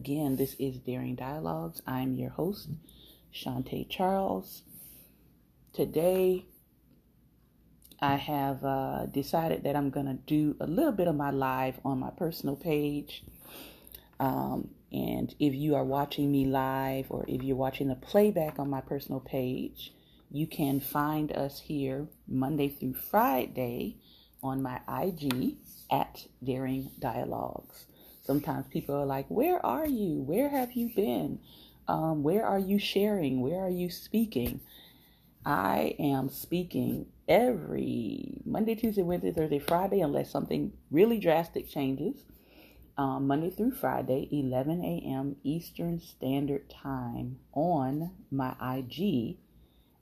Again, this is Daring Dialogues. I'm your host, Shantae Charles. Today, I have uh, decided that I'm going to do a little bit of my live on my personal page. Um, and if you are watching me live or if you're watching the playback on my personal page, you can find us here Monday through Friday on my IG at Daring Dialogues. Sometimes people are like, Where are you? Where have you been? Um, where are you sharing? Where are you speaking? I am speaking every Monday, Tuesday, Wednesday, Thursday, Friday, unless something really drastic changes. Um, Monday through Friday, 11 a.m. Eastern Standard Time on my IG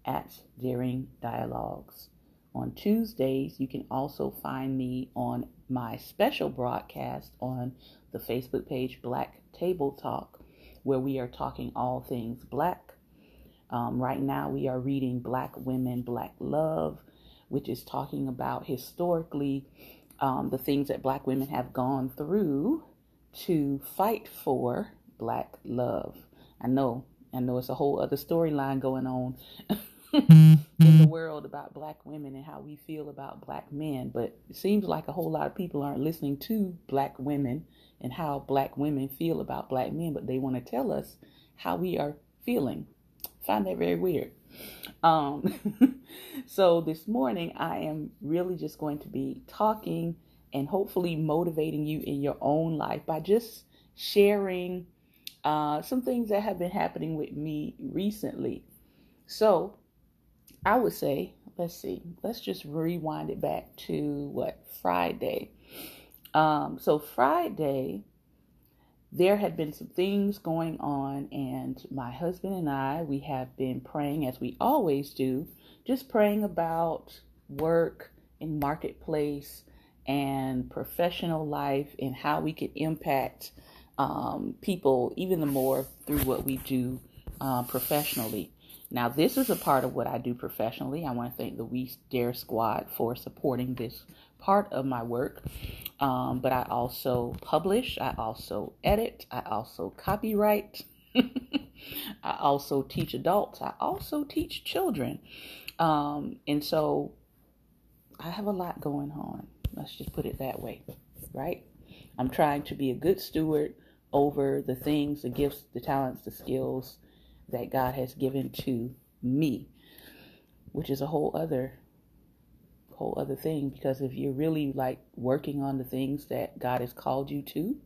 at Daring Dialogues. On Tuesdays, you can also find me on my special broadcast on the Facebook page Black Table Talk, where we are talking all things black um, right now, we are reading Black Women, Black Love, which is talking about historically um, the things that Black women have gone through to fight for Black love. I know, I know it's a whole other storyline going on in the world about Black women and how we feel about Black men, but it seems like a whole lot of people aren't listening to Black women and how Black women feel about Black men, but they want to tell us how we are feeling find that very weird. Um, so this morning, I am really just going to be talking and hopefully motivating you in your own life by just sharing uh, some things that have been happening with me recently. So I would say, let's see, let's just rewind it back to what Friday. Um, so Friday, there had been some things going on, and my husband and I, we have been praying as we always do, just praying about work and marketplace and professional life and how we could impact um, people even the more through what we do uh, professionally. Now, this is a part of what I do professionally. I want to thank the We Dare Squad for supporting this part of my work. Um, but I also publish, I also edit, I also copyright, I also teach adults, I also teach children. Um, and so I have a lot going on. Let's just put it that way, right? I'm trying to be a good steward over the things, the gifts, the talents, the skills that God has given to me, which is a whole other whole other thing because if you're really like working on the things that God has called you to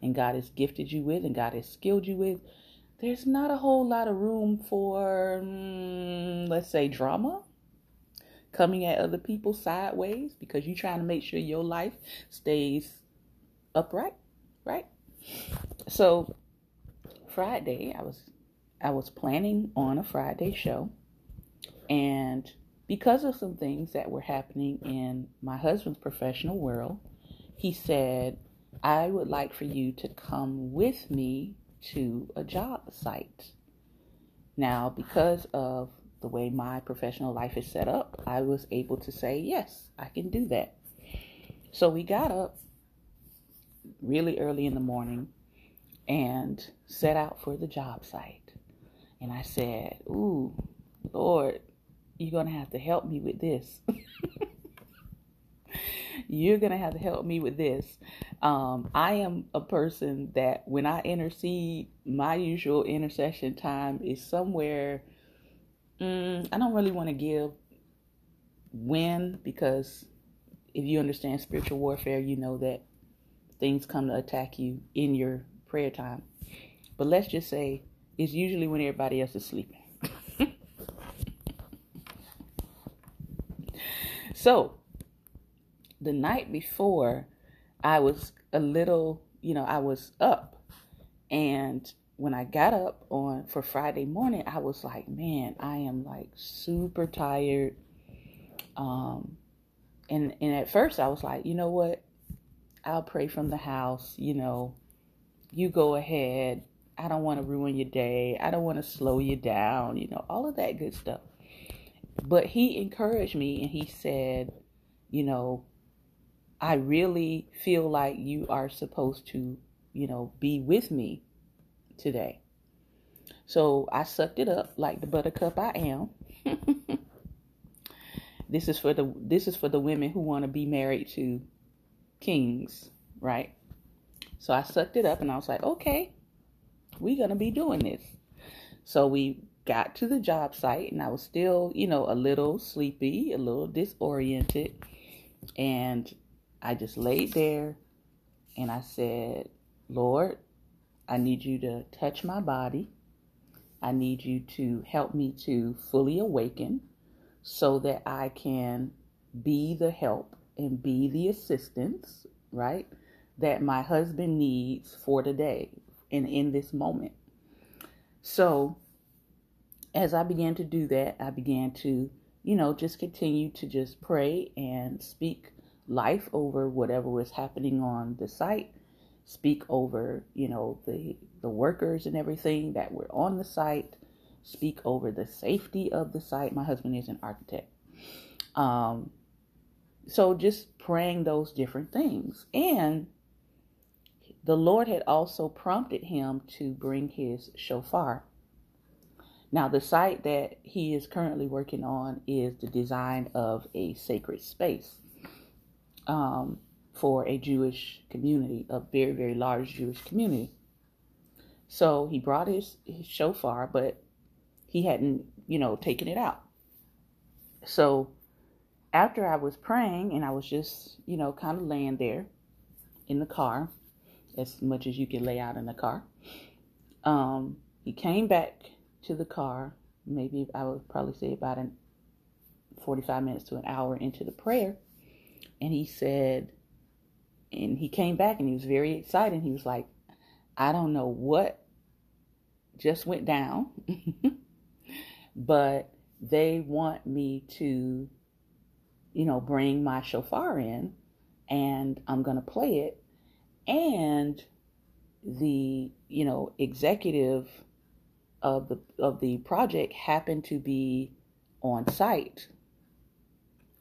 and God has gifted you with and God has skilled you with, there's not a whole lot of room for, mm, let's say, drama coming at other people sideways because you're trying to make sure your life stays upright, right? So Friday, I was I was planning on a Friday show and because of some things that were happening in my husband's professional world, he said, I would like for you to come with me to a job site. Now, because of the way my professional life is set up, I was able to say, yes, I can do that. So we got up really early in the morning and set out for the job site. And I said, Ooh, Lord, you're going to have to help me with this. you're going to have to help me with this. Um, I am a person that when I intercede, my usual intercession time is somewhere. Mm, I don't really want to give when because if you understand spiritual warfare, you know that things come to attack you in your prayer time. But let's just say it's usually when everybody else is sleeping. So the night before, I was a little, you know, I was up. And when I got up on for Friday morning, I was like, man, I am like super tired. Um and and at first I was like, you know what? I'll pray from the house, you know. You go ahead. I don't want to ruin your day. I don't want to slow you down, you know, all of that good stuff. But he encouraged me and he said, you know, I really feel like you are supposed to, you know, be with me today. So I sucked it up like the buttercup I am. this is for the this is for the women who want to be married to kings, right? So I sucked it up and I was like, okay, we're gonna be doing this. So we got to the job site and I was still, you know, a little sleepy, a little disoriented. And I just laid there and I said, Lord, I need you to touch my body. I need you to help me to fully awaken so that I can be the help and be the assistance, right, that my husband needs for today and in this moment. So, as I began to do that, I began to, you know, just continue to just pray and speak life over whatever was happening on the site, speak over, you know, the the workers and everything that were on the site, speak over the safety of the site. My husband is an architect. Um, so just praying those different things. And the Lord had also prompted him to bring his shofar. Now, the site that he is currently working on is the design of a sacred space um, for a Jewish community, a very, very large Jewish community. So he brought his, his shofar, but he hadn't, you know, taken it out. So after I was praying and I was just, you know, kind of laying there in the car, as much as you can lay out in the car, um, he came back to the car. Maybe I would probably say about an 45 minutes to an hour into the prayer. And he said, and he came back and he was very excited. He was like, I don't know what just went down. but they want me to, you know, bring my shofar in and I'm going to play it. And the, you know, executive of the of the project happened to be on site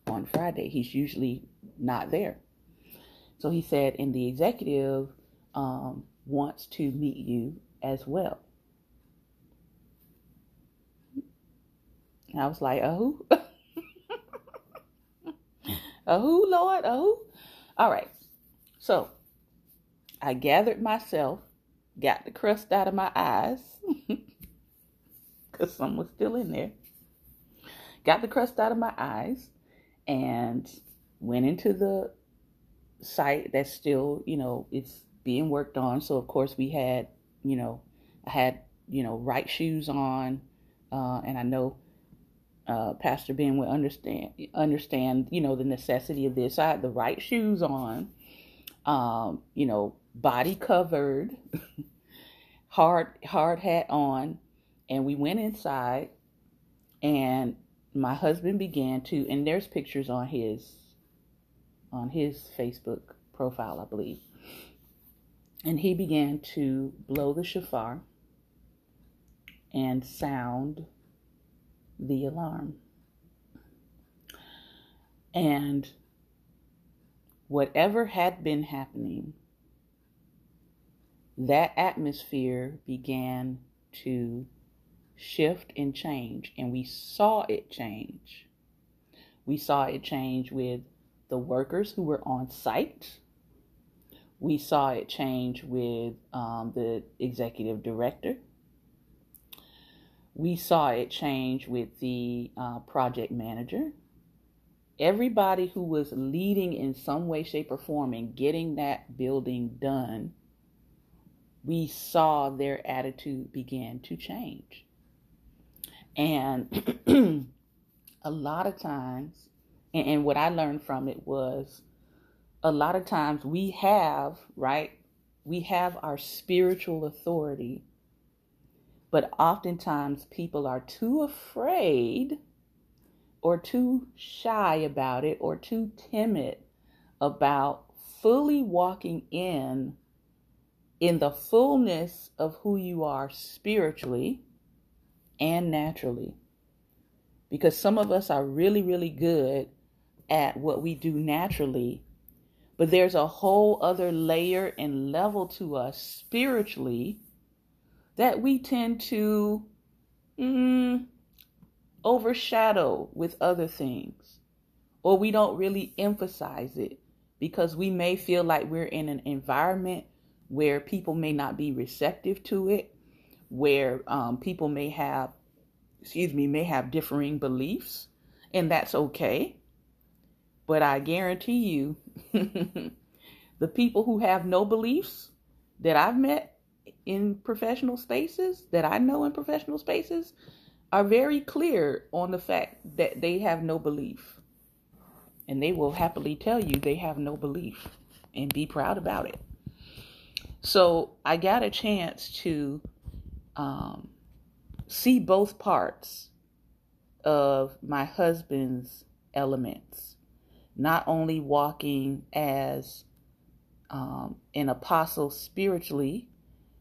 on Friday. He's usually not there. So he said, and the executive um, wants to meet you as well. And I was like, oh, a who, Lord? Oh? All right. So I gathered myself, got the crust out of my eyes, because some was still in there. Got the crust out of my eyes and went into the site that's still, you know, it's being worked on. So, of course, we had, you know, I had, you know, right shoes on. Uh, and I know uh, Pastor Ben would understand understand you know the necessity of this. I had the right shoes on, um, you know, body covered, hard hard hat on, and we went inside, and my husband began to, and there's pictures on his on his Facebook profile, I believe, and he began to blow the shofar and sound the alarm. And whatever had been happening, that atmosphere began to shift and change, and we saw it change. We saw it change with the workers who were on site. We saw it change with um, the executive director we saw it change with the uh, project manager. Everybody who was leading in some way, shape, or form and getting that building done, we saw their attitude begin to change. And a lot of times, and, and what I learned from it was a lot of times we have, right? We have our spiritual authority but oftentimes people are too afraid or too shy about it or too timid about fully walking in in the fullness of who you are spiritually and naturally. Because some of us are really, really good at what we do naturally, but there's a whole other layer and level to us spiritually that we tend to mm, overshadow with other things, or we don't really emphasize it because we may feel like we're in an environment where people may not be receptive to it, where um, people may have, excuse me, may have differing beliefs, and that's okay. But I guarantee you, the people who have no beliefs that I've met in professional spaces, that I know in professional spaces, are very clear on the fact that they have no belief. And they will happily tell you they have no belief and be proud about it. So I got a chance to um, see both parts of my husband's elements, not only walking as um, an apostle spiritually,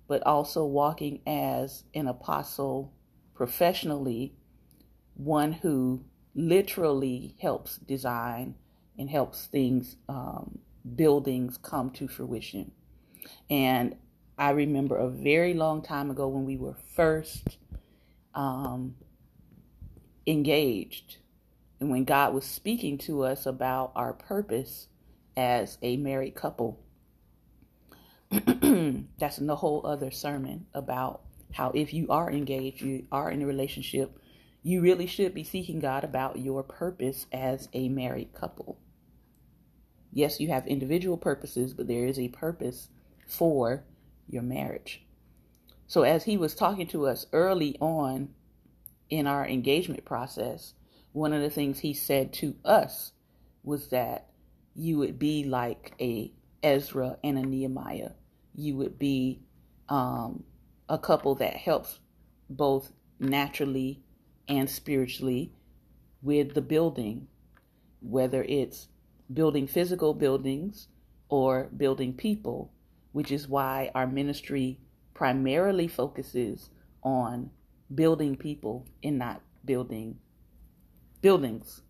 but also walking as an apostle professionally, one who literally helps design and helps things, um, buildings come to fruition. And I remember a very long time ago when we were first um, engaged and when God was speaking to us about our purpose as a married couple. That's a whole other sermon about how if you are engaged, you are in a relationship, you really should be seeking God about your purpose as a married couple. Yes, you have individual purposes, but there is a purpose for your marriage. So, as he was talking to us early on in our engagement process, one of the things he said to us was that you would be like a Ezra and a Nehemiah. You would be um, a couple that helps both naturally and spiritually with the building, whether it's building physical buildings or building people which is why our ministry primarily focuses on building people and not building buildings,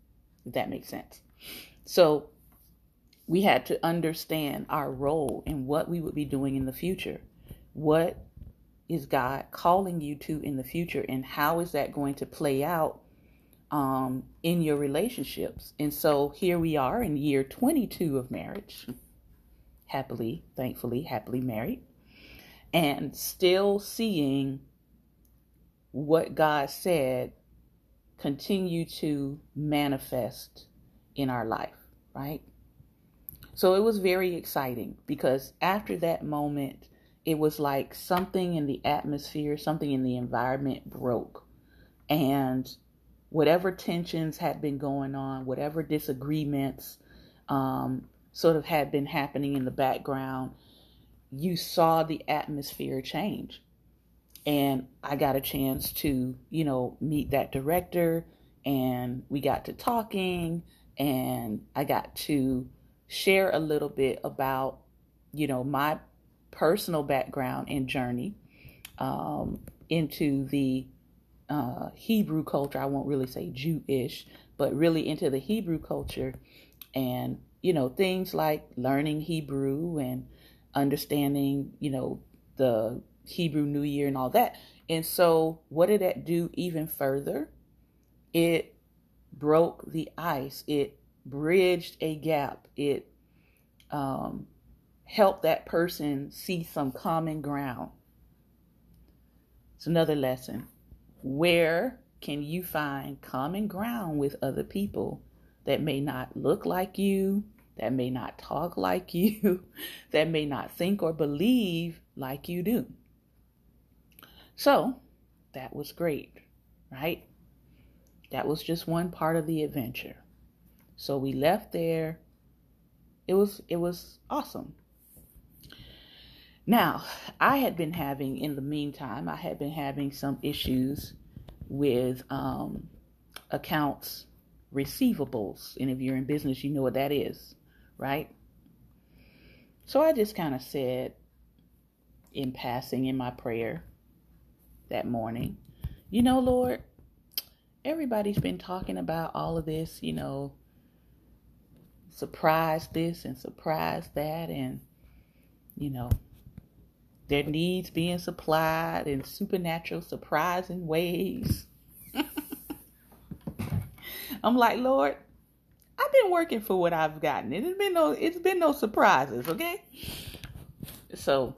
if that makes sense. So we had to understand our role and what we would be doing in the future. What is God calling you to in the future, and how is that going to play out um, in your relationships? And so here we are in year 22 of marriage happily, thankfully, happily married, and still seeing what God said continue to manifest in our life, right? So it was very exciting because after that moment, it was like something in the atmosphere, something in the environment broke. And whatever tensions had been going on, whatever disagreements, um, sort of had been happening in the background, you saw the atmosphere change. And I got a chance to, you know, meet that director and we got to talking and I got to share a little bit about, you know, my personal background and journey um, into the uh, Hebrew culture. I won't really say Jewish, but really into the Hebrew culture and you know, things like learning Hebrew and understanding, you know, the Hebrew New Year and all that. And so, what did that do even further? It broke the ice, it bridged a gap, it um, helped that person see some common ground. It's another lesson. Where can you find common ground with other people that may not look like you, that may not talk like you, that may not think or believe like you do. So that was great, right? That was just one part of the adventure. So we left there. It was it was awesome. Now, I had been having in the meantime, I had been having some issues with um, accounts receivables. And if you're in business, you know what that is right? So I just kind of said in passing in my prayer that morning, you know, Lord, everybody's been talking about all of this, you know, surprise this and surprise that. And, you know, their needs being supplied in supernatural, surprising ways. I'm like, Lord, been working for what I've gotten. It's been no it's been no surprises, okay? So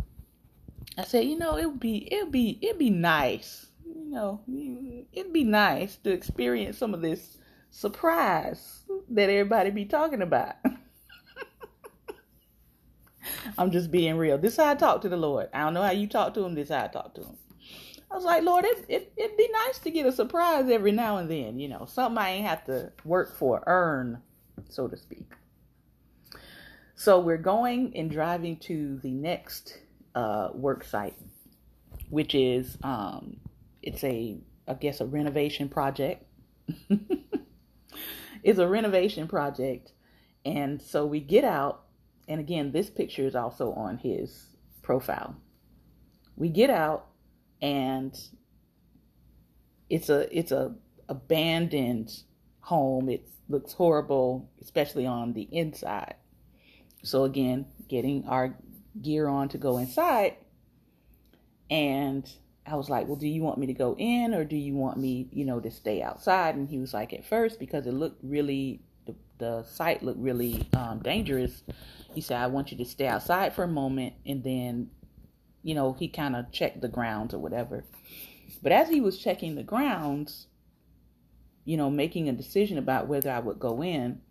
I said, you know, it would be it'd be it'd be nice. You know, it'd be nice to experience some of this surprise that everybody be talking about. I'm just being real. This is how I talk to the Lord. I don't know how you talk to him. This is how I talk to him. I was like, Lord, it, it, it'd be nice to get a surprise every now and then, you know, something I ain't have to work for, earn, so to speak. So we're going and driving to the next uh, work site, which is, um, it's a, I guess, a renovation project. it's a renovation project. And so we get out and again, this picture is also on his profile. We get out and it's a it's a abandoned home. It looks horrible, especially on the inside. So again, getting our gear on to go inside and I was like, "Well, do you want me to go in or do you want me, you know, to stay outside?" And he was like, "At first because it looked really the, the site looked really um, dangerous he said, I want you to stay outside for a moment. And then, you know, he kind of checked the grounds or whatever. But as he was checking the grounds, you know, making a decision about whether I would go in,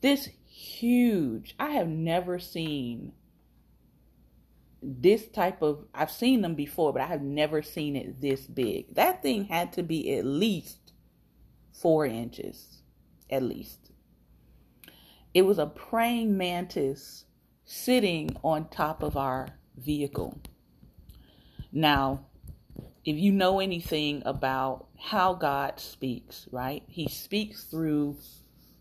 this huge, I have never seen this type of, I've seen them before, but I have never seen it this big. That thing had to be at least four inches, at least. It was a praying mantis sitting on top of our vehicle. Now, if you know anything about how God speaks, right? He speaks through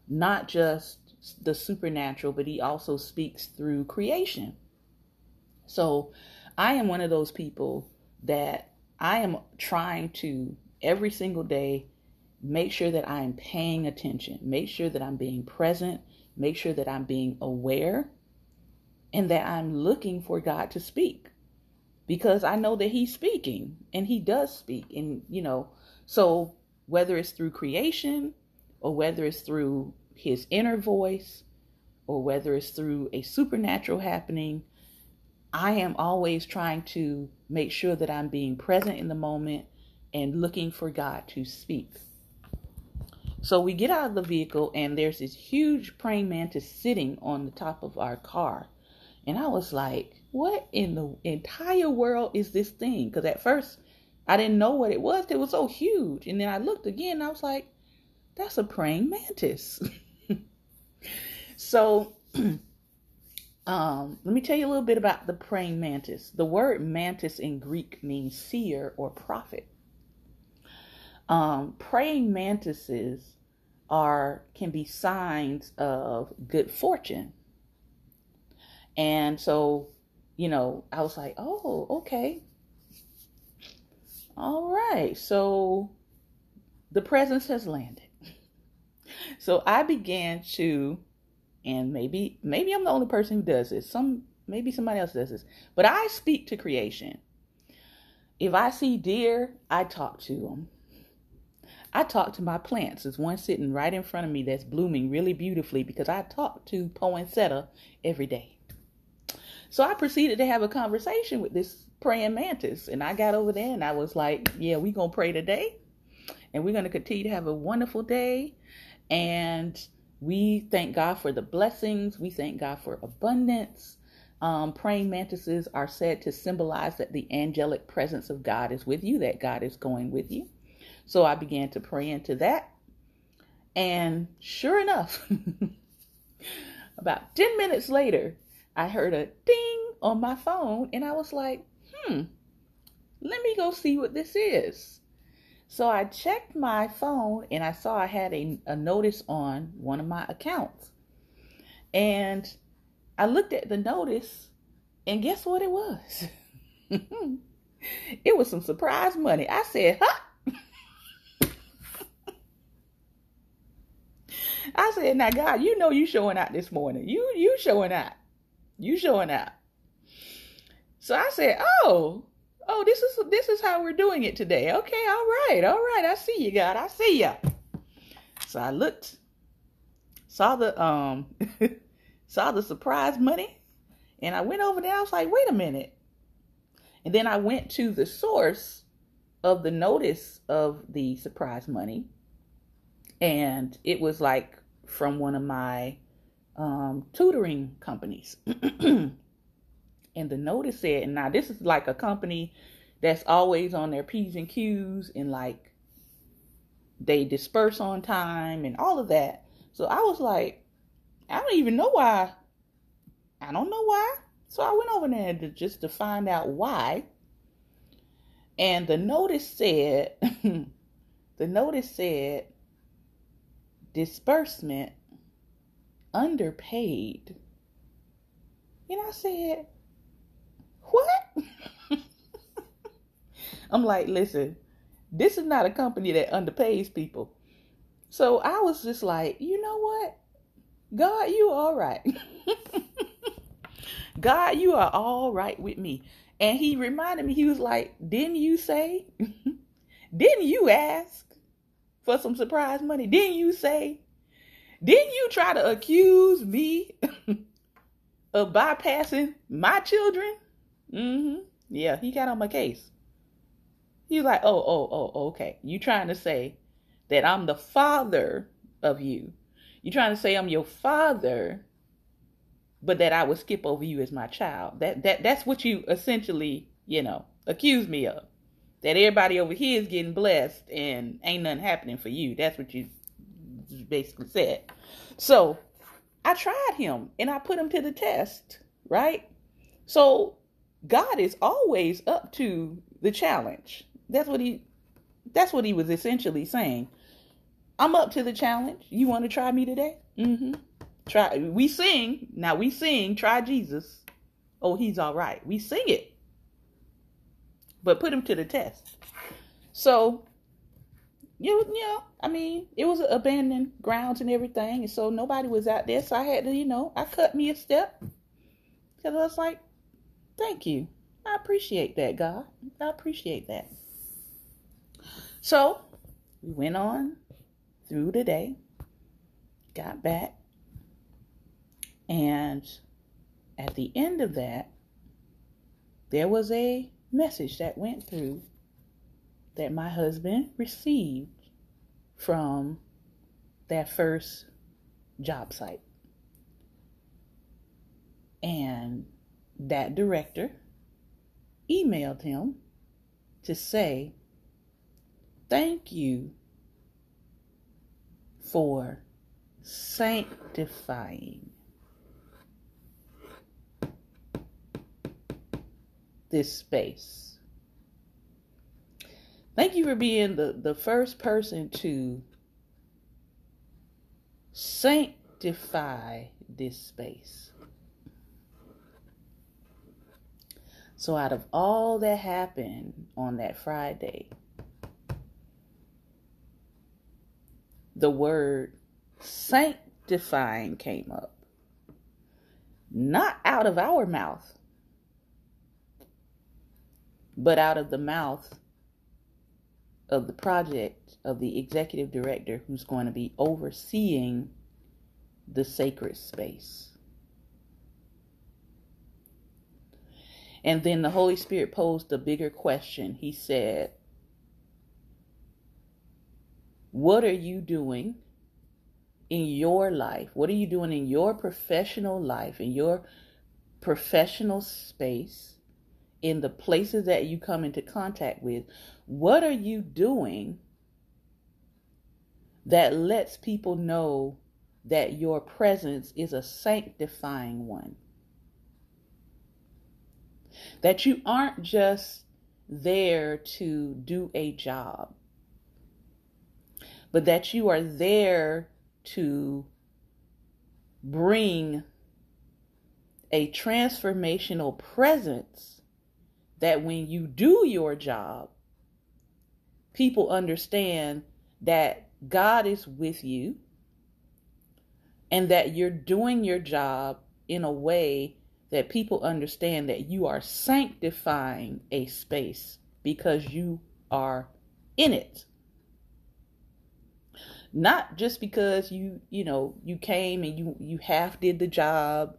not just the supernatural, but he also speaks through creation. So I am one of those people that I am trying to every single day make sure that I am paying attention, make sure that I'm being present, make sure that I'm being aware and that I'm looking for God to speak because I know that He's speaking and He does speak. And, you know, so whether it's through creation or whether it's through His inner voice or whether it's through a supernatural happening, I am always trying to make sure that I'm being present in the moment and looking for God to speak. So we get out of the vehicle, and there's this huge praying mantis sitting on the top of our car. And I was like, what in the entire world is this thing? Because at first I didn't know what it was. It was so huge. And then I looked again, I was like, that's a praying mantis. so um, let me tell you a little bit about the praying mantis. The word mantis in Greek means seer or prophet. Um, praying mantises are can be signs of good fortune. And so, you know, I was like, oh, okay. All right. So the presence has landed. So I began to, and maybe maybe I'm the only person who does this. Some maybe somebody else does this. But I speak to creation. If I see deer, I talk to them. I talk to my plants. There's one sitting right in front of me that's blooming really beautifully because I talk to poinsettia every day. So I proceeded to have a conversation with this praying mantis. And I got over there and I was like, yeah, we're going to pray today. And we're going to continue to have a wonderful day. And we thank God for the blessings. We thank God for abundance. Um, praying mantises are said to symbolize that the angelic presence of God is with you, that God is going with you. So I began to pray into that. And sure enough, about 10 minutes later, I heard a ding on my phone and I was like, hmm, let me go see what this is. So I checked my phone and I saw I had a, a notice on one of my accounts. And I looked at the notice and guess what it was? it was some surprise money. I said, huh? I said, now God, you know you showing out this morning. You you showing out. You showing out. So I said, "Oh, oh, this is this is how we're doing it today. Okay, all right, all right. I see you, God. I see ya." So I looked, saw the um, saw the surprise money, and I went over there. I was like, "Wait a minute!" And then I went to the source of the notice of the surprise money, and it was like from one of my um, tutoring companies. and the notice said, and now this is like a company that's always on their P's and Q's and like they disperse on time and all of that. So I was like, I don't even know why. I don't know why. So I went over there to, just to find out why. And the notice said, the notice said, disbursement underpaid. And I said, what? I'm like, listen, this is not a company that underpays people. So I was just like, you know what? God, you all right. God, you are all right with me. And he reminded me, he was like, didn't you say? didn't you ask for some surprise money? Didn't you say? Didn't you try to accuse me of bypassing my children? Mm-hmm. Yeah, he got on my case. He was like, oh, oh, oh, okay. You trying to say that I'm the father of you. You trying to say I'm your father, but that I would skip over you as my child. That that that's what you essentially, you know, accuse me of. That everybody over here is getting blessed and ain't nothing happening for you. That's what you basically said. So I tried him and I put him to the test, right? So God is always up to the challenge. That's what he that's what he was essentially saying. I'm up to the challenge. You want to try me today? Mm-hmm. Try we sing. Now we sing, try Jesus. Oh, he's all right. We sing it. But put him to the test. So you, know, I mean, it was abandoned grounds and everything, and so nobody was out there. So I had to, you know, I cut me a step because I was like, "Thank you, I appreciate that, God. I appreciate that." So we went on through the day, got back, and at the end of that, there was a message that went through that my husband received from that first job site. And that director emailed him to say, Thank you for sanctifying this space. Thank you for being the, the first person to sanctify this space. So, out of all that happened on that Friday, the word sanctifying came up. Not out of our mouth, but out of the mouth of the project of the executive director who's going to be overseeing the sacred space. And then the Holy Spirit posed a bigger question. He said, What are you doing in your life? What are you doing in your professional life, in your professional space, in the places that you come into contact with? What are you doing that lets people know that your presence is a sanctifying one? That you aren't just there to do a job, but that you are there to bring a transformational presence that when you do your job, people understand that God is with you and that you're doing your job in a way that people understand that you are sanctifying a space because you are in it. Not just because you, you know, you came and you you half did the job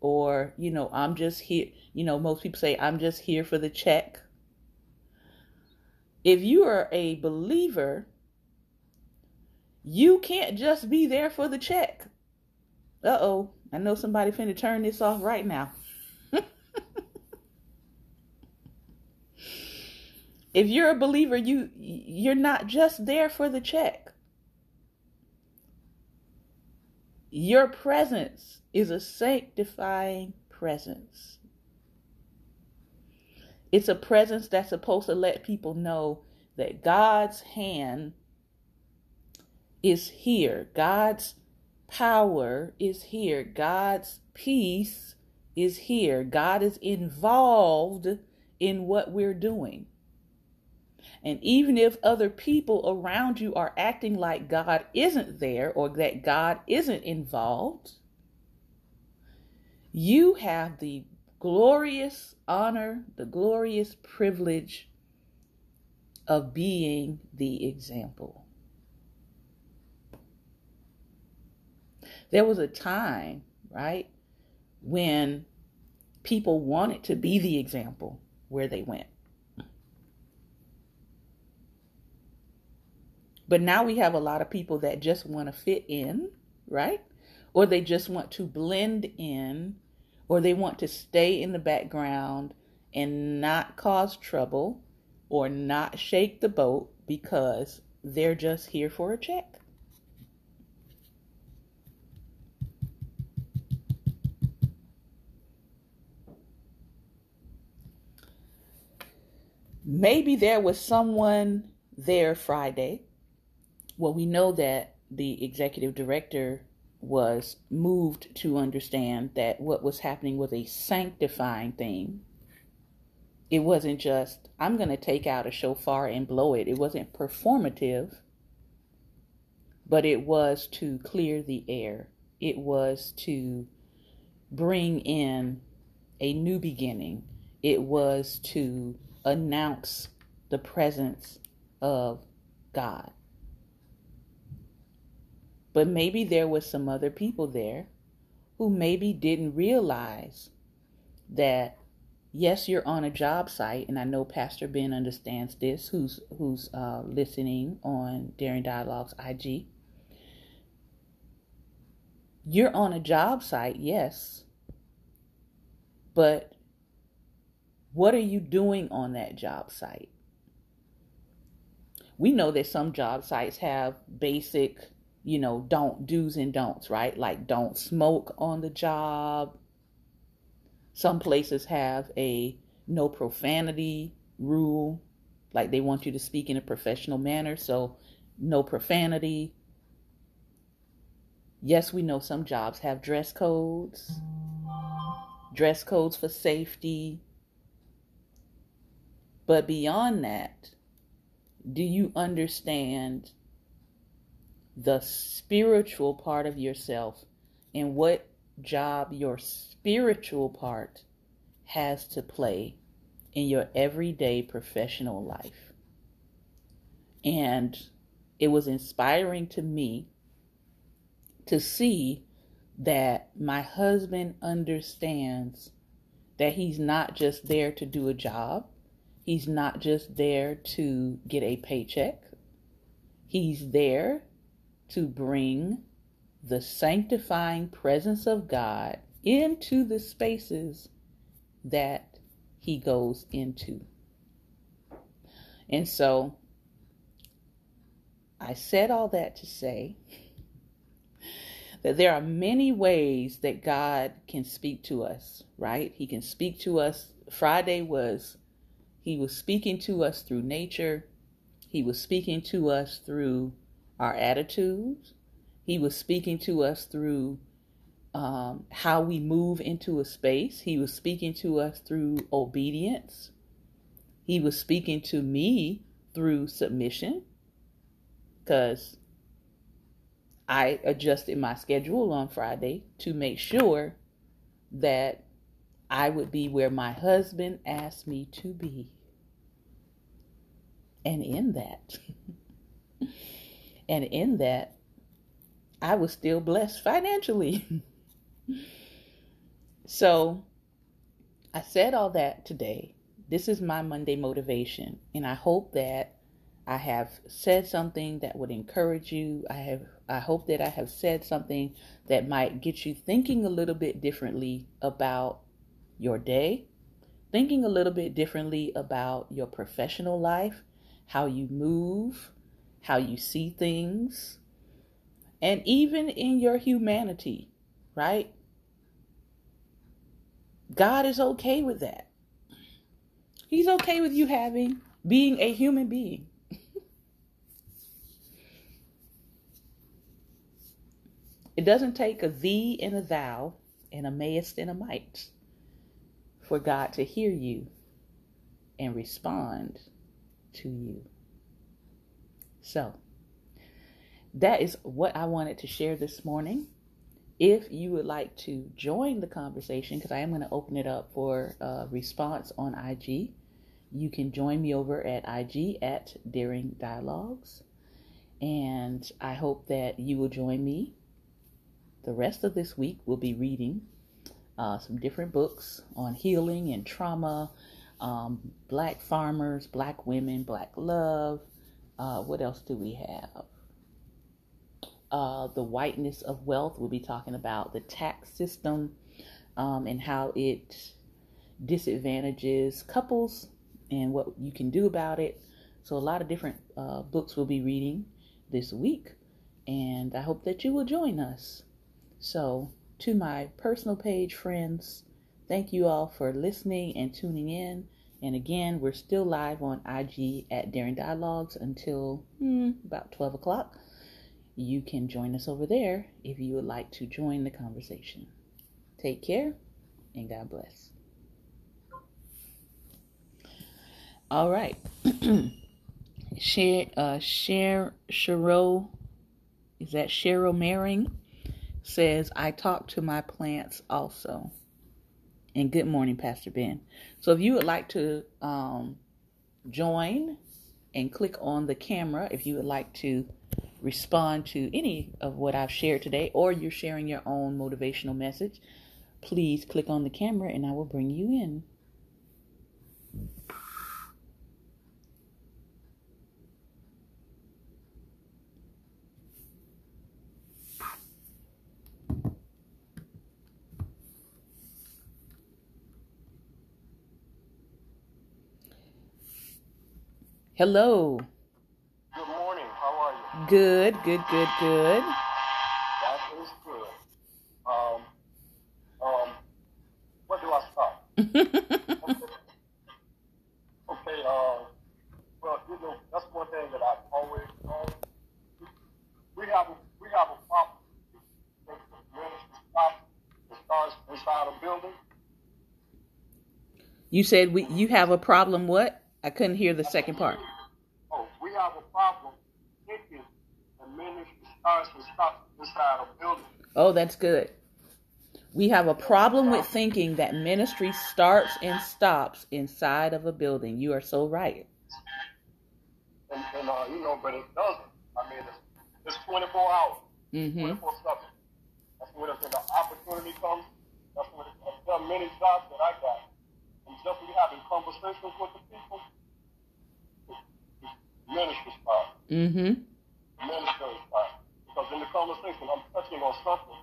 or, you know, I'm just here, you know, most people say I'm just here for the check. If you are a believer, you can't just be there for the check. Uh-oh, I know somebody finna turn this off right now. if you're a believer, you you're not just there for the check. Your presence is a sanctifying presence. It's a presence that's supposed to let people know that God's hand is here. God's power is here. God's peace is here. God is involved in what we're doing. And even if other people around you are acting like God isn't there or that God isn't involved, you have the glorious honor, the glorious privilege of being the example. There was a time, right, when people wanted to be the example where they went. But now we have a lot of people that just want to fit in, right? Or they just want to blend in, or they want to stay in the background and not cause trouble or not shake the boat because they're just here for a check. Maybe there was someone there Friday well, we know that the executive director was moved to understand that what was happening was a sanctifying thing. It wasn't just, I'm going to take out a shofar and blow it. It wasn't performative, but it was to clear the air. It was to bring in a new beginning. It was to announce the presence of God. But maybe there was some other people there who maybe didn't realize that yes, you're on a job site, and I know Pastor Ben understands this, who's who's uh, listening on Daring Dialogues IG. You're on a job site, yes, but what are you doing on that job site? We know that some job sites have basic you know, don't do's and don'ts, right? Like don't smoke on the job. Some places have a no profanity rule, like they want you to speak in a professional manner, so no profanity. Yes, we know some jobs have dress codes, dress codes for safety. But beyond that, do you understand the spiritual part of yourself and what job your spiritual part has to play in your everyday professional life. And it was inspiring to me to see that my husband understands that he's not just there to do a job, he's not just there to get a paycheck, he's there to bring the sanctifying presence of God into the spaces that he goes into. And so I said all that to say that there are many ways that God can speak to us, right? He can speak to us. Friday was, he was speaking to us through nature, he was speaking to us through our attitudes. He was speaking to us through um, how we move into a space. He was speaking to us through obedience. He was speaking to me through submission because I adjusted my schedule on Friday to make sure that I would be where my husband asked me to be. And in that, and in that, I was still blessed financially. so I said all that today. This is my Monday motivation, and I hope that I have said something that would encourage you. I have I hope that I have said something that might get you thinking a little bit differently about your day, thinking a little bit differently about your professional life, how you move, how you see things, and even in your humanity, right? God is okay with that. He's okay with you having being a human being. it doesn't take a thee and a thou and a mayest and a might for God to hear you and respond to you. So, that is what I wanted to share this morning. If you would like to join the conversation, because I am going to open it up for a response on IG, you can join me over at IG at Daring Dialogues. And I hope that you will join me. The rest of this week, we'll be reading uh, some different books on healing and trauma, um, black farmers, black women, black love. Uh, what else do we have? uh, the whiteness of wealth. We'll be talking about the tax system um, and how it disadvantages couples and what you can do about it. So, a lot of different uh, books we'll be reading this week, and I hope that you will join us. So, to my personal page friends, thank you all for listening and tuning in. And again, we're still live on IG at Daring Dialogues until hmm, about 12 o'clock you can join us over there if you would like to join the conversation. Take care and God bless. All right. share, uh, share, Cheryl, is that Cheryl Maring? Says, I talk to my plants also. And good morning, Pastor Ben. So if you would like to um, join and click on the camera, if you would like to respond to any of what I've shared today, or you're sharing your own motivational message, please click on the camera and I will bring you in. Hello. Good, morning. How are you? good, good, good. Good. That is good. Um, um, where do I start? okay. uh, well, you know, that's one thing that I've always known. We have a, we have a problem. It starts inside a building. You said we you have a problem what? I couldn't hear the second part. Oh, we have a problem picking the ministry starts and stops inside a building. Oh, that's good. We have a problem with thinking that ministry starts and stops inside of a building. You are so right. And, and uh, you know, but it doesn't. I mean, it's, it's 24 hours, mm-hmm. 24 7. That's when, when the opportunity comes. That's when there are many jobs that I got. And just when having conversations with the people, ministry starts. Mm-hmm. Ministry starts. Because in the conversation, I'm touching on something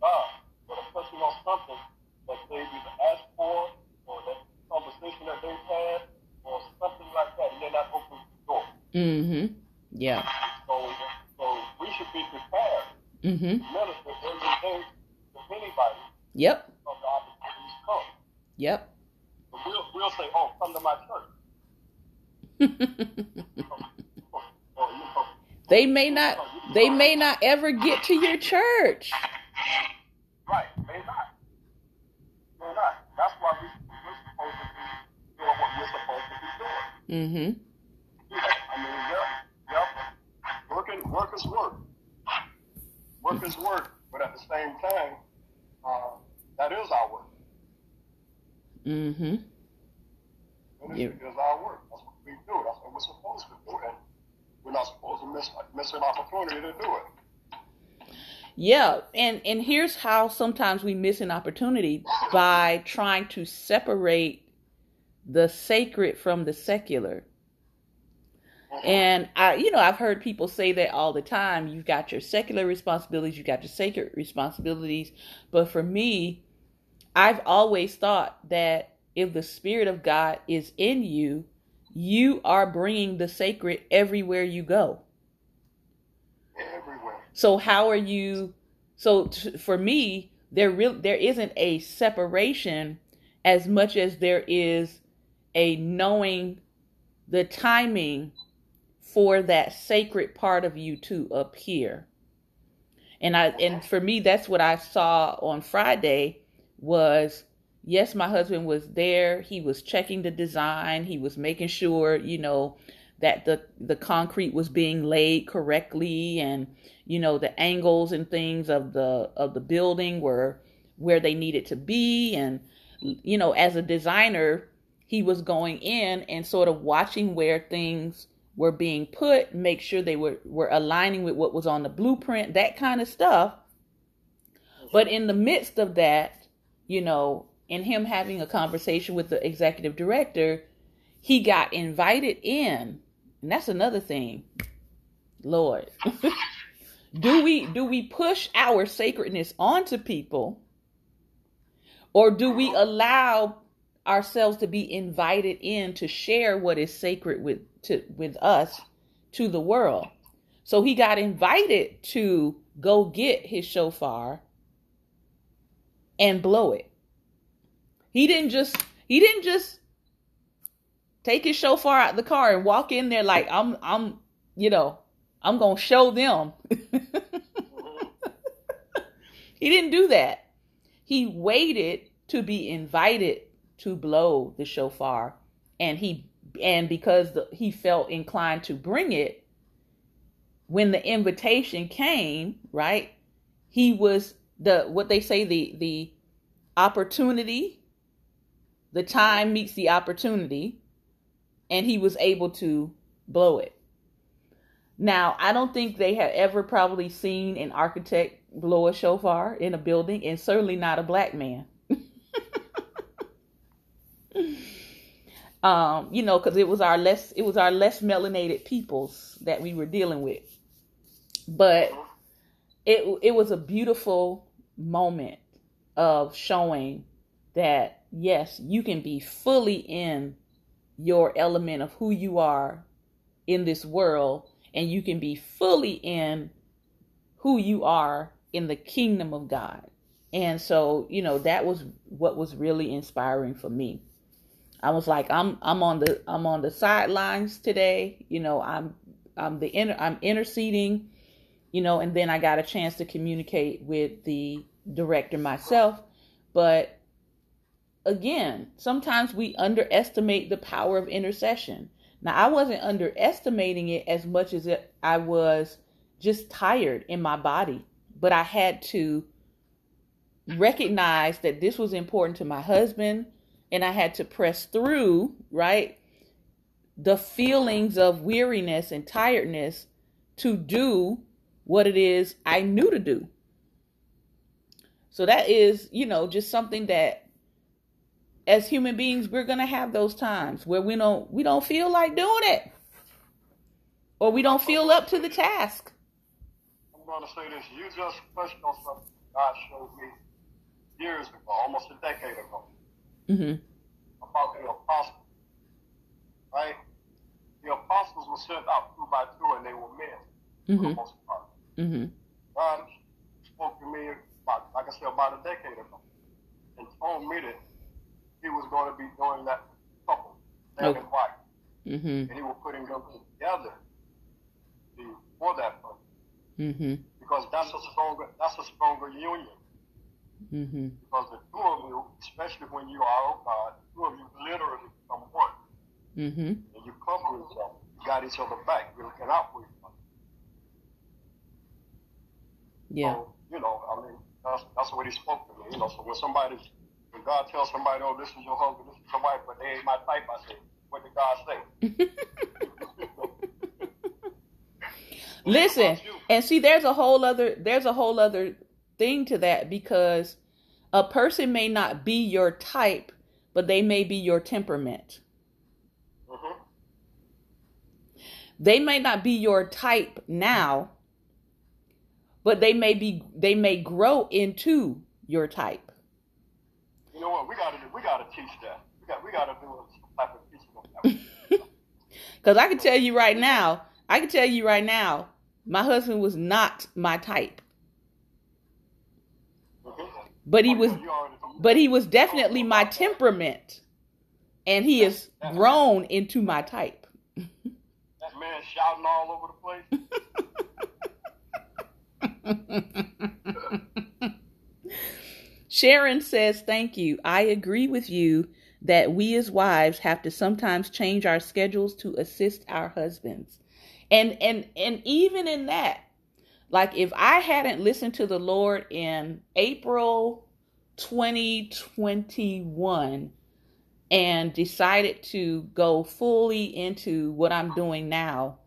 God, but I'm touching on something that they've either asked for, or that conversation that they've had, or something like that, and then that opens the door. Mm-hmm. Yeah. So, so we should be prepared mm-hmm. to minister every day to anybody. Yep. From the opportunities come. Yep. But we'll, we'll say, oh, come to my church. They may not they may not ever get to your church. Right, may not. May not. That's why we, we're supposed to be doing what we're supposed to be doing. Mm-hmm. I mean, yeah, yeah. Working, work is work. Work is work, but at the same time, uh, that is our work. Mm-hmm. Ministry yep. is our work. That's what we do. That's what we're supposed to do. And we're not supposed to miss, miss an opportunity to do it. Yeah, and and here's how sometimes we miss an opportunity by trying to separate the sacred from the secular. Uh-huh. And I, you know, I've heard people say that all the time. You've got your secular responsibilities, you've got your sacred responsibilities. But for me, I've always thought that if the Spirit of God is in you, you are bringing the sacred everywhere you go. So how are you? So t- for me, there real there isn't a separation as much as there is a knowing the timing for that sacred part of you to appear. And I and for me that's what I saw on Friday was yes, my husband was there. He was checking the design. He was making sure, you know, that the the concrete was being laid correctly and you know the angles and things of the of the building were where they needed to be and you know as a designer he was going in and sort of watching where things were being put make sure they were were aligning with what was on the blueprint that kind of stuff but in the midst of that you know in him having a conversation with the executive director, he got invited in. And that's another thing. Lord. do we do we push our sacredness onto people or do we allow ourselves to be invited in to share what is sacred with to with us to the world? So he got invited to go get his shofar and blow it. He didn't just he didn't just take his shofar out the car and walk in there like I'm I'm you know I'm gonna show them. he didn't do that. He waited to be invited to blow the shofar, and he and because the, he felt inclined to bring it, when the invitation came, right? He was the what they say the the opportunity the time meets the opportunity, and he was able to blow it. Now, I don't think they have ever probably seen an architect blow a shofar in a building, and certainly not a black man. um, you know, because it was our less it was our less melanated peoples that we were dealing with. But it it was a beautiful moment of showing that yes, you can be fully in your element of who you are in this world, and you can be fully in who you are in the kingdom of God. And so, you know, that was what was really inspiring for me. I was like, I'm I'm on the I'm on the sidelines today. You know, I'm I'm the inter, I'm interceding, you know, and then I got a chance to communicate with the director myself. But again, sometimes we underestimate the power of intercession. Now, I wasn't underestimating it as much as it, I was just tired in my body, but I had to recognize that this was important to my husband and I had to press through, right? The feelings of weariness and tiredness to do what it is I knew to do. So that is, you know, just something that as human beings, we're gonna have those times where we don't we don't feel like doing it, or we don't feel up to the task. I'm gonna say this: you just touched on something God showed me years ago, almost a decade ago, mm-hmm. about the apostles. Right? The apostles were sent out two by two, and they were men mm-hmm. for the most part. Mm-hmm. God spoke to me about, like I said, about a decade ago, and told me that he was going to be doing that couple, man okay. and wife. Mm-hmm. And he was putting them together for that purpose. Mm-hmm. Because that's a stronger that's a stronger union. Mm-hmm. Because the two of you, especially when you are of God, the two of you literally become one. Mm-hmm. And you cover each other. You got each other back. You're looking out for each other. Yeah. So, you know, I mean, that's, that's what he spoke to me. You know, so when somebody's God tells somebody, "Oh, this is your husband, this is your wife," but they ain't my type, I say, "What did God say?" Listen, and see, there's a whole other there's a whole other thing to that because a person may not be your type, but they may be your temperament. Mm-hmm. They may not be your type now, but they may be they may grow into your type. You know what? We gotta we gotta teach that. We got we gotta do some type of teaching. Because I can tell you right now, I can tell you right now, my husband was not my type. Mm-hmm. But he Oh, was you- you already- but he was definitely my temperament. And he has grown into my type. That man shouting all over the place. Sharon says, Thank you. I agree with you that we as wives have to sometimes change our schedules to assist our husbands. And and and even in that, like if I hadn't listened to the Lord in April 2021 and decided to go fully into what I'm doing now,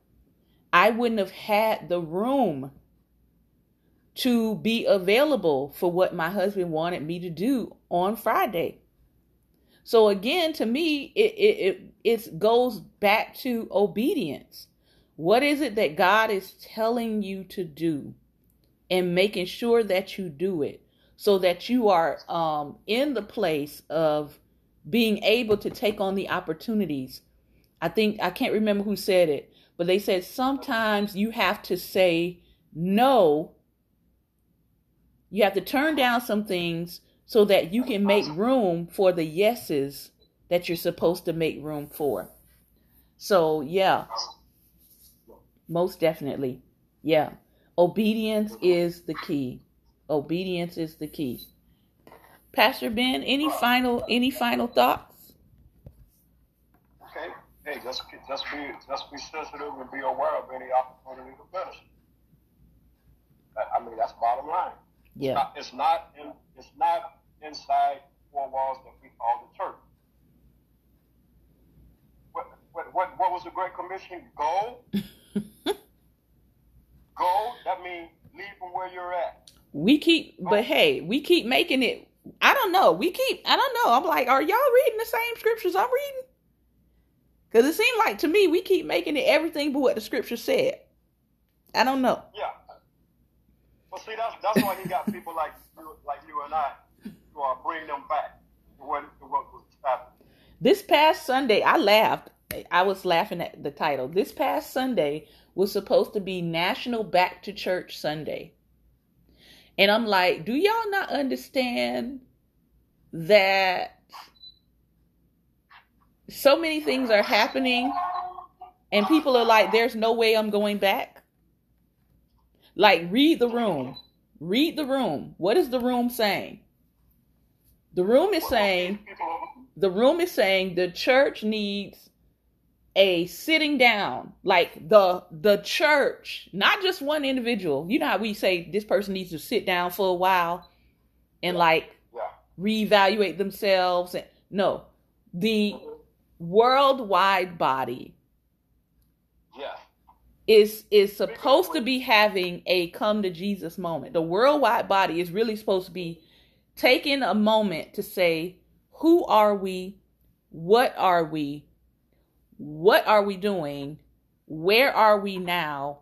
I wouldn't have had the room to be available for what my husband wanted me to do on Friday. So again, to me, it it it it goes back to obedience. What is it that God is telling you to do, and making sure that you do it, so that you are um, in the place of being able to take on the opportunities. I think I can't remember who said it, but they said sometimes you have to say no you have to turn down some things so that you can make room for the yeses that you're supposed to make room for. So, yeah, most definitely. Yeah. Obedience is the key. Obedience is the key. Pastor Ben, any final any final thoughts? Okay. Hey, just just be just be sensitive and be aware of any opportunity to. I- I mean, that's bottom line. Yeah. Not- It's not in, it's not inside four walls that we call the church. What what what, what was the Great Commission? Go. Go. That means leave from where you're at. We keep but hey, we keep making it I don't know. We keep I don't know. I'm like, are y'all reading the same scriptures I'm reading? Cuz it seems like to me we keep making it everything but what the scripture said. I don't know. Yeah. Well, see, that's that's why he got people like you, like you and I to uh, bring them back to what to what was established. This past Sunday, I laughed. I was laughing at the title. This past Sunday was supposed to be National Back to Church Sunday. And I'm like, do y'all not understand that so many things are happening and people are like, there's no way I'm going back? Like, read the room. Read the room. What is the room saying? The room is saying, the room is saying the church needs a sitting down like the the church not just one individual you know how we say this person needs to sit down for a while and like yeah. reevaluate themselves and no the worldwide body Yeah. Is is supposed to be having a come to Jesus moment. The worldwide body is really supposed to be taking a moment to say, who are we? What are we? What are we doing? Where are we now?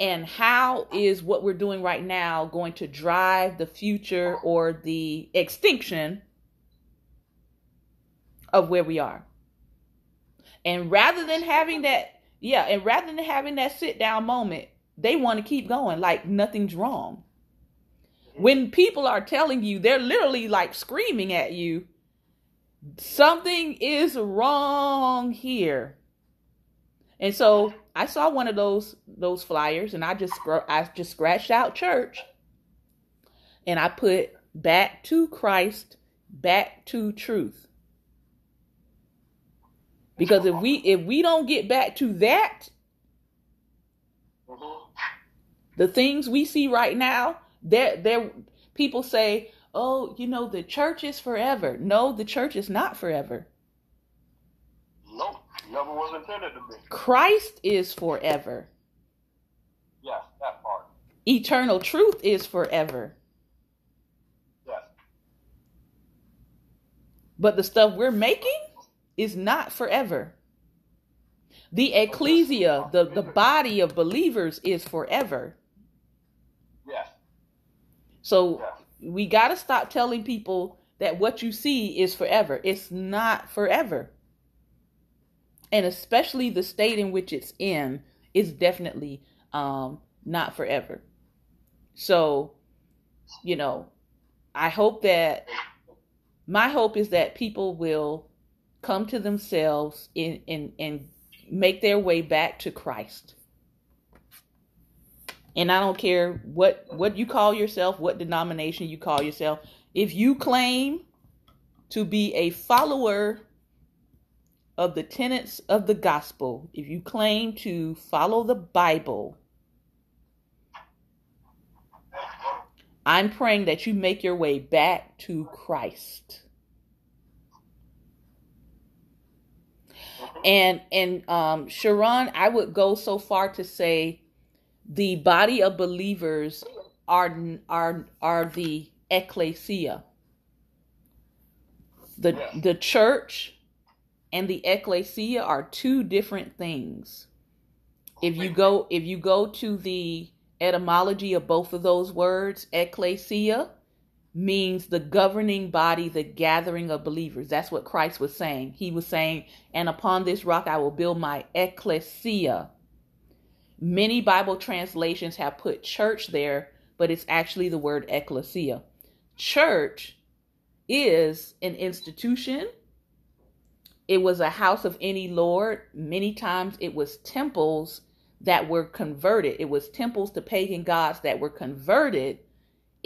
And how is what we're doing right now going to drive the future or the extinction of where we are? And rather than having that yeah, and rather than having that sit down moment, they want to keep going like nothing's wrong. When people are telling you, they're literally like screaming at you, something is wrong here. And so I saw one of those those flyers and I just I just scratched out church and I put back to Christ, back to truth. Because if we if we don't get back to that, Mhm. the things we see right now, that there people say, oh, you know, the church is forever. No, the church is not forever. Nope, never was intended to be. Christ is forever. Yes, that part. Eternal truth is forever. Yes. But the stuff we're making is not forever. The ecclesia, the, the body of believers, is forever. Yes. So Yes. we got to stop telling people that what you see is forever. It's not forever. And especially the state in which it's in is definitely um, not forever. So, you know, I hope that my hope is that people will come to themselves and and and make their way back to Christ. And I don't care what what you call yourself, what denomination you call yourself. If you claim to be a follower of the tenets of the gospel, if you claim to follow the Bible, I'm praying that you make your way back to Christ. And and um Sharon, I would go so far to say the body of believers are are are the ecclesia. The Yes. the church and the ecclesia are two different things. If you go if you go to the etymology of both of those words, ecclesia means the governing body, the gathering of believers. That's what Christ was saying. He was saying, "And upon this rock I will build my ecclesia." Many Bible translations have put church there, but it's actually the word ecclesia. Church is an institution. It was a house of any lord. Many times it was temples that were converted. It was temples to pagan gods that were converted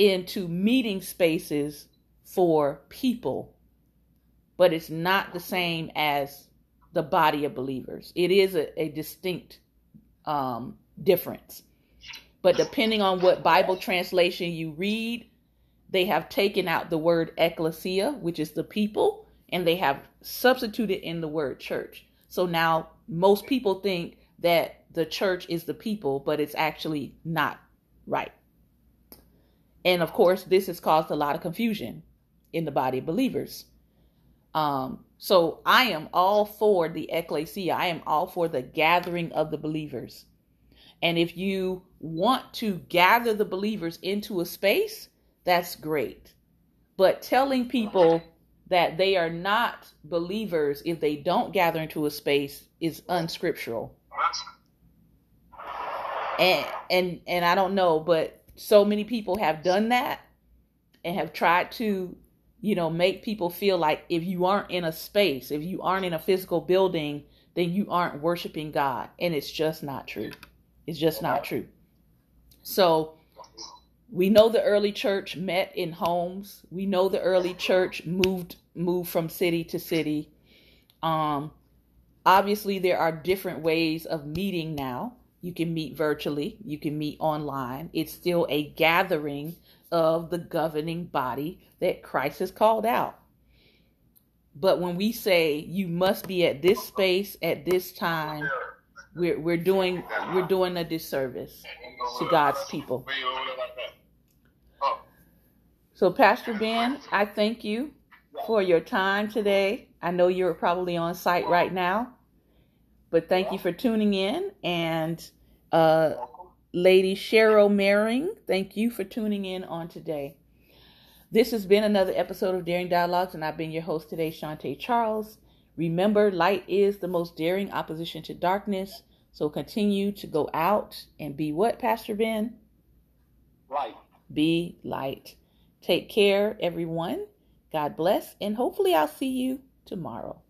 into meeting spaces for people. But it's not the same as the body of believers. It is a, a distinct um, difference. But depending on what Bible translation you read, they have taken out the word ecclesia, which is the people, and they have substituted in the word church. So now most people think that the church is the people, but it's actually not right. And of course, this has caused a lot of confusion in the body of believers. Um, so I am all for the ecclesia. I am all for the gathering of the believers. And if you want to gather the believers into a space, that's great. But telling people that they are not believers if they don't gather into a space is unscriptural. And and and I don't know, but so many people have done that and have tried to, you know, make people feel like if you aren't in a space, if you aren't in a physical building, then you aren't worshiping God. And it's just not true. It's just not true. So we know the early church met in homes. We know the early church moved moved from city to city. Um obviously there are different ways of meeting now. You can meet virtually, you can meet online. It's still a gathering of the governing body that Christ has called out. But when we say you must be at this space at this time, we're we're doing we're doing a disservice to God's people. So Pastor Ben, I thank you for your time today. I know you're probably on site right now, but thank you for tuning in. And uh, Lady Cheryl Maring, thank you for tuning in on today. This has been another episode of Daring Dialogues, and I've been your host today, Shantae Charles. Remember, light is the most daring opposition to darkness. So continue to go out and be what, Pastor Ben? right. Be light. Take care, everyone. God bless, and hopefully, I'll see you tomorrow.